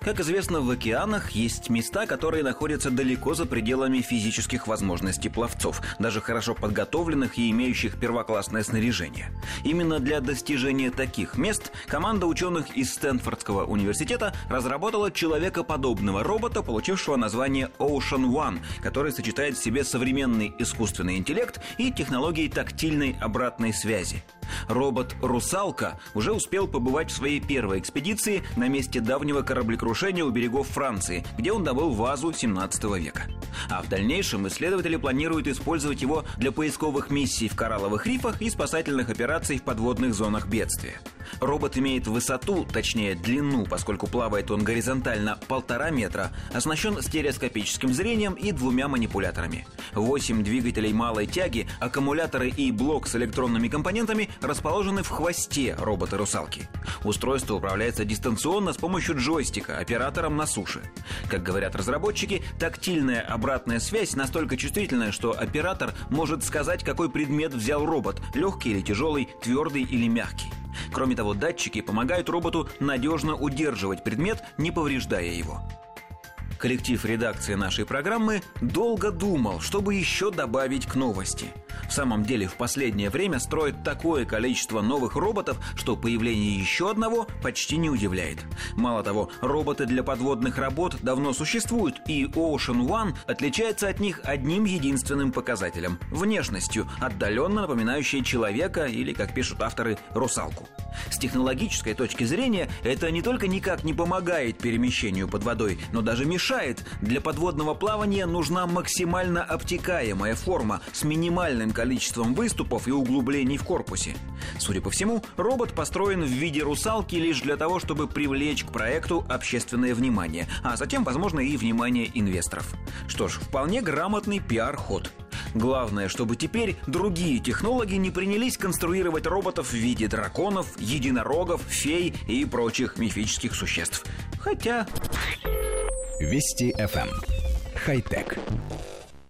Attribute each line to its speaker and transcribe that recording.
Speaker 1: Как известно, в океанах есть места, которые находятся далеко за пределами физических возможностей пловцов, даже хорошо подготовленных и имеющих первоклассное снаряжение. Именно для достижения таких мест команда ученых из Стэнфордского университета разработала человекоподобного робота, получившего название Ocean One, который сочетает в себе современный искусственный интеллект и технологии тактильной обратной связи. Робот-русалка уже успел побывать в своей первой экспедиции на месте давнего кораблекрушения у берегов Франции, где он добыл вазу 17 века. А в дальнейшем исследователи планируют использовать его для поисковых миссий в коралловых рифах и спасательных операций в подводных зонах бедствия. Робот имеет высоту, точнее длину, поскольку плавает он горизонтально полтора метра, оснащен стереоскопическим зрением и двумя манипуляторами. Восемь двигателей малой тяги, аккумуляторы и блок с электронными компонентами расположены в хвосте робота-русалки. Устройство управляется дистанционно с помощью джойстика, оператором на суше. Как говорят разработчики, тактильная обратная связь настолько чувствительная, что оператор может сказать, какой предмет взял робот – легкий или тяжелый, твердый или мягкий. Кроме того, датчики помогают роботу надежно удерживать предмет, не повреждая его. Коллектив редакции нашей программы долго думал, чтобы еще добавить к новости – в самом деле, в последнее время строят такое количество новых роботов, что появление еще одного почти не удивляет. Мало того, роботы для подводных работ давно существуют, и Ocean One отличается от них одним единственным показателем – внешностью, отдаленно напоминающей человека или, как пишут авторы, русалку. С технологической точки зрения это не только никак не помогает перемещению под водой, но даже мешает. Для подводного плавания нужна максимально обтекаемая форма с минимальным количеством выступов и углублений в корпусе. Судя по всему, робот построен в виде русалки лишь для того, чтобы привлечь к проекту общественное внимание, а затем, возможно, и внимание инвесторов. Что ж, вполне грамотный пиар-ход – Главное, чтобы теперь другие технологи не принялись конструировать роботов в виде драконов, единорогов, фей и прочих мифических существ. Хотя...
Speaker 2: Вести FM. Эм. Хай-тек.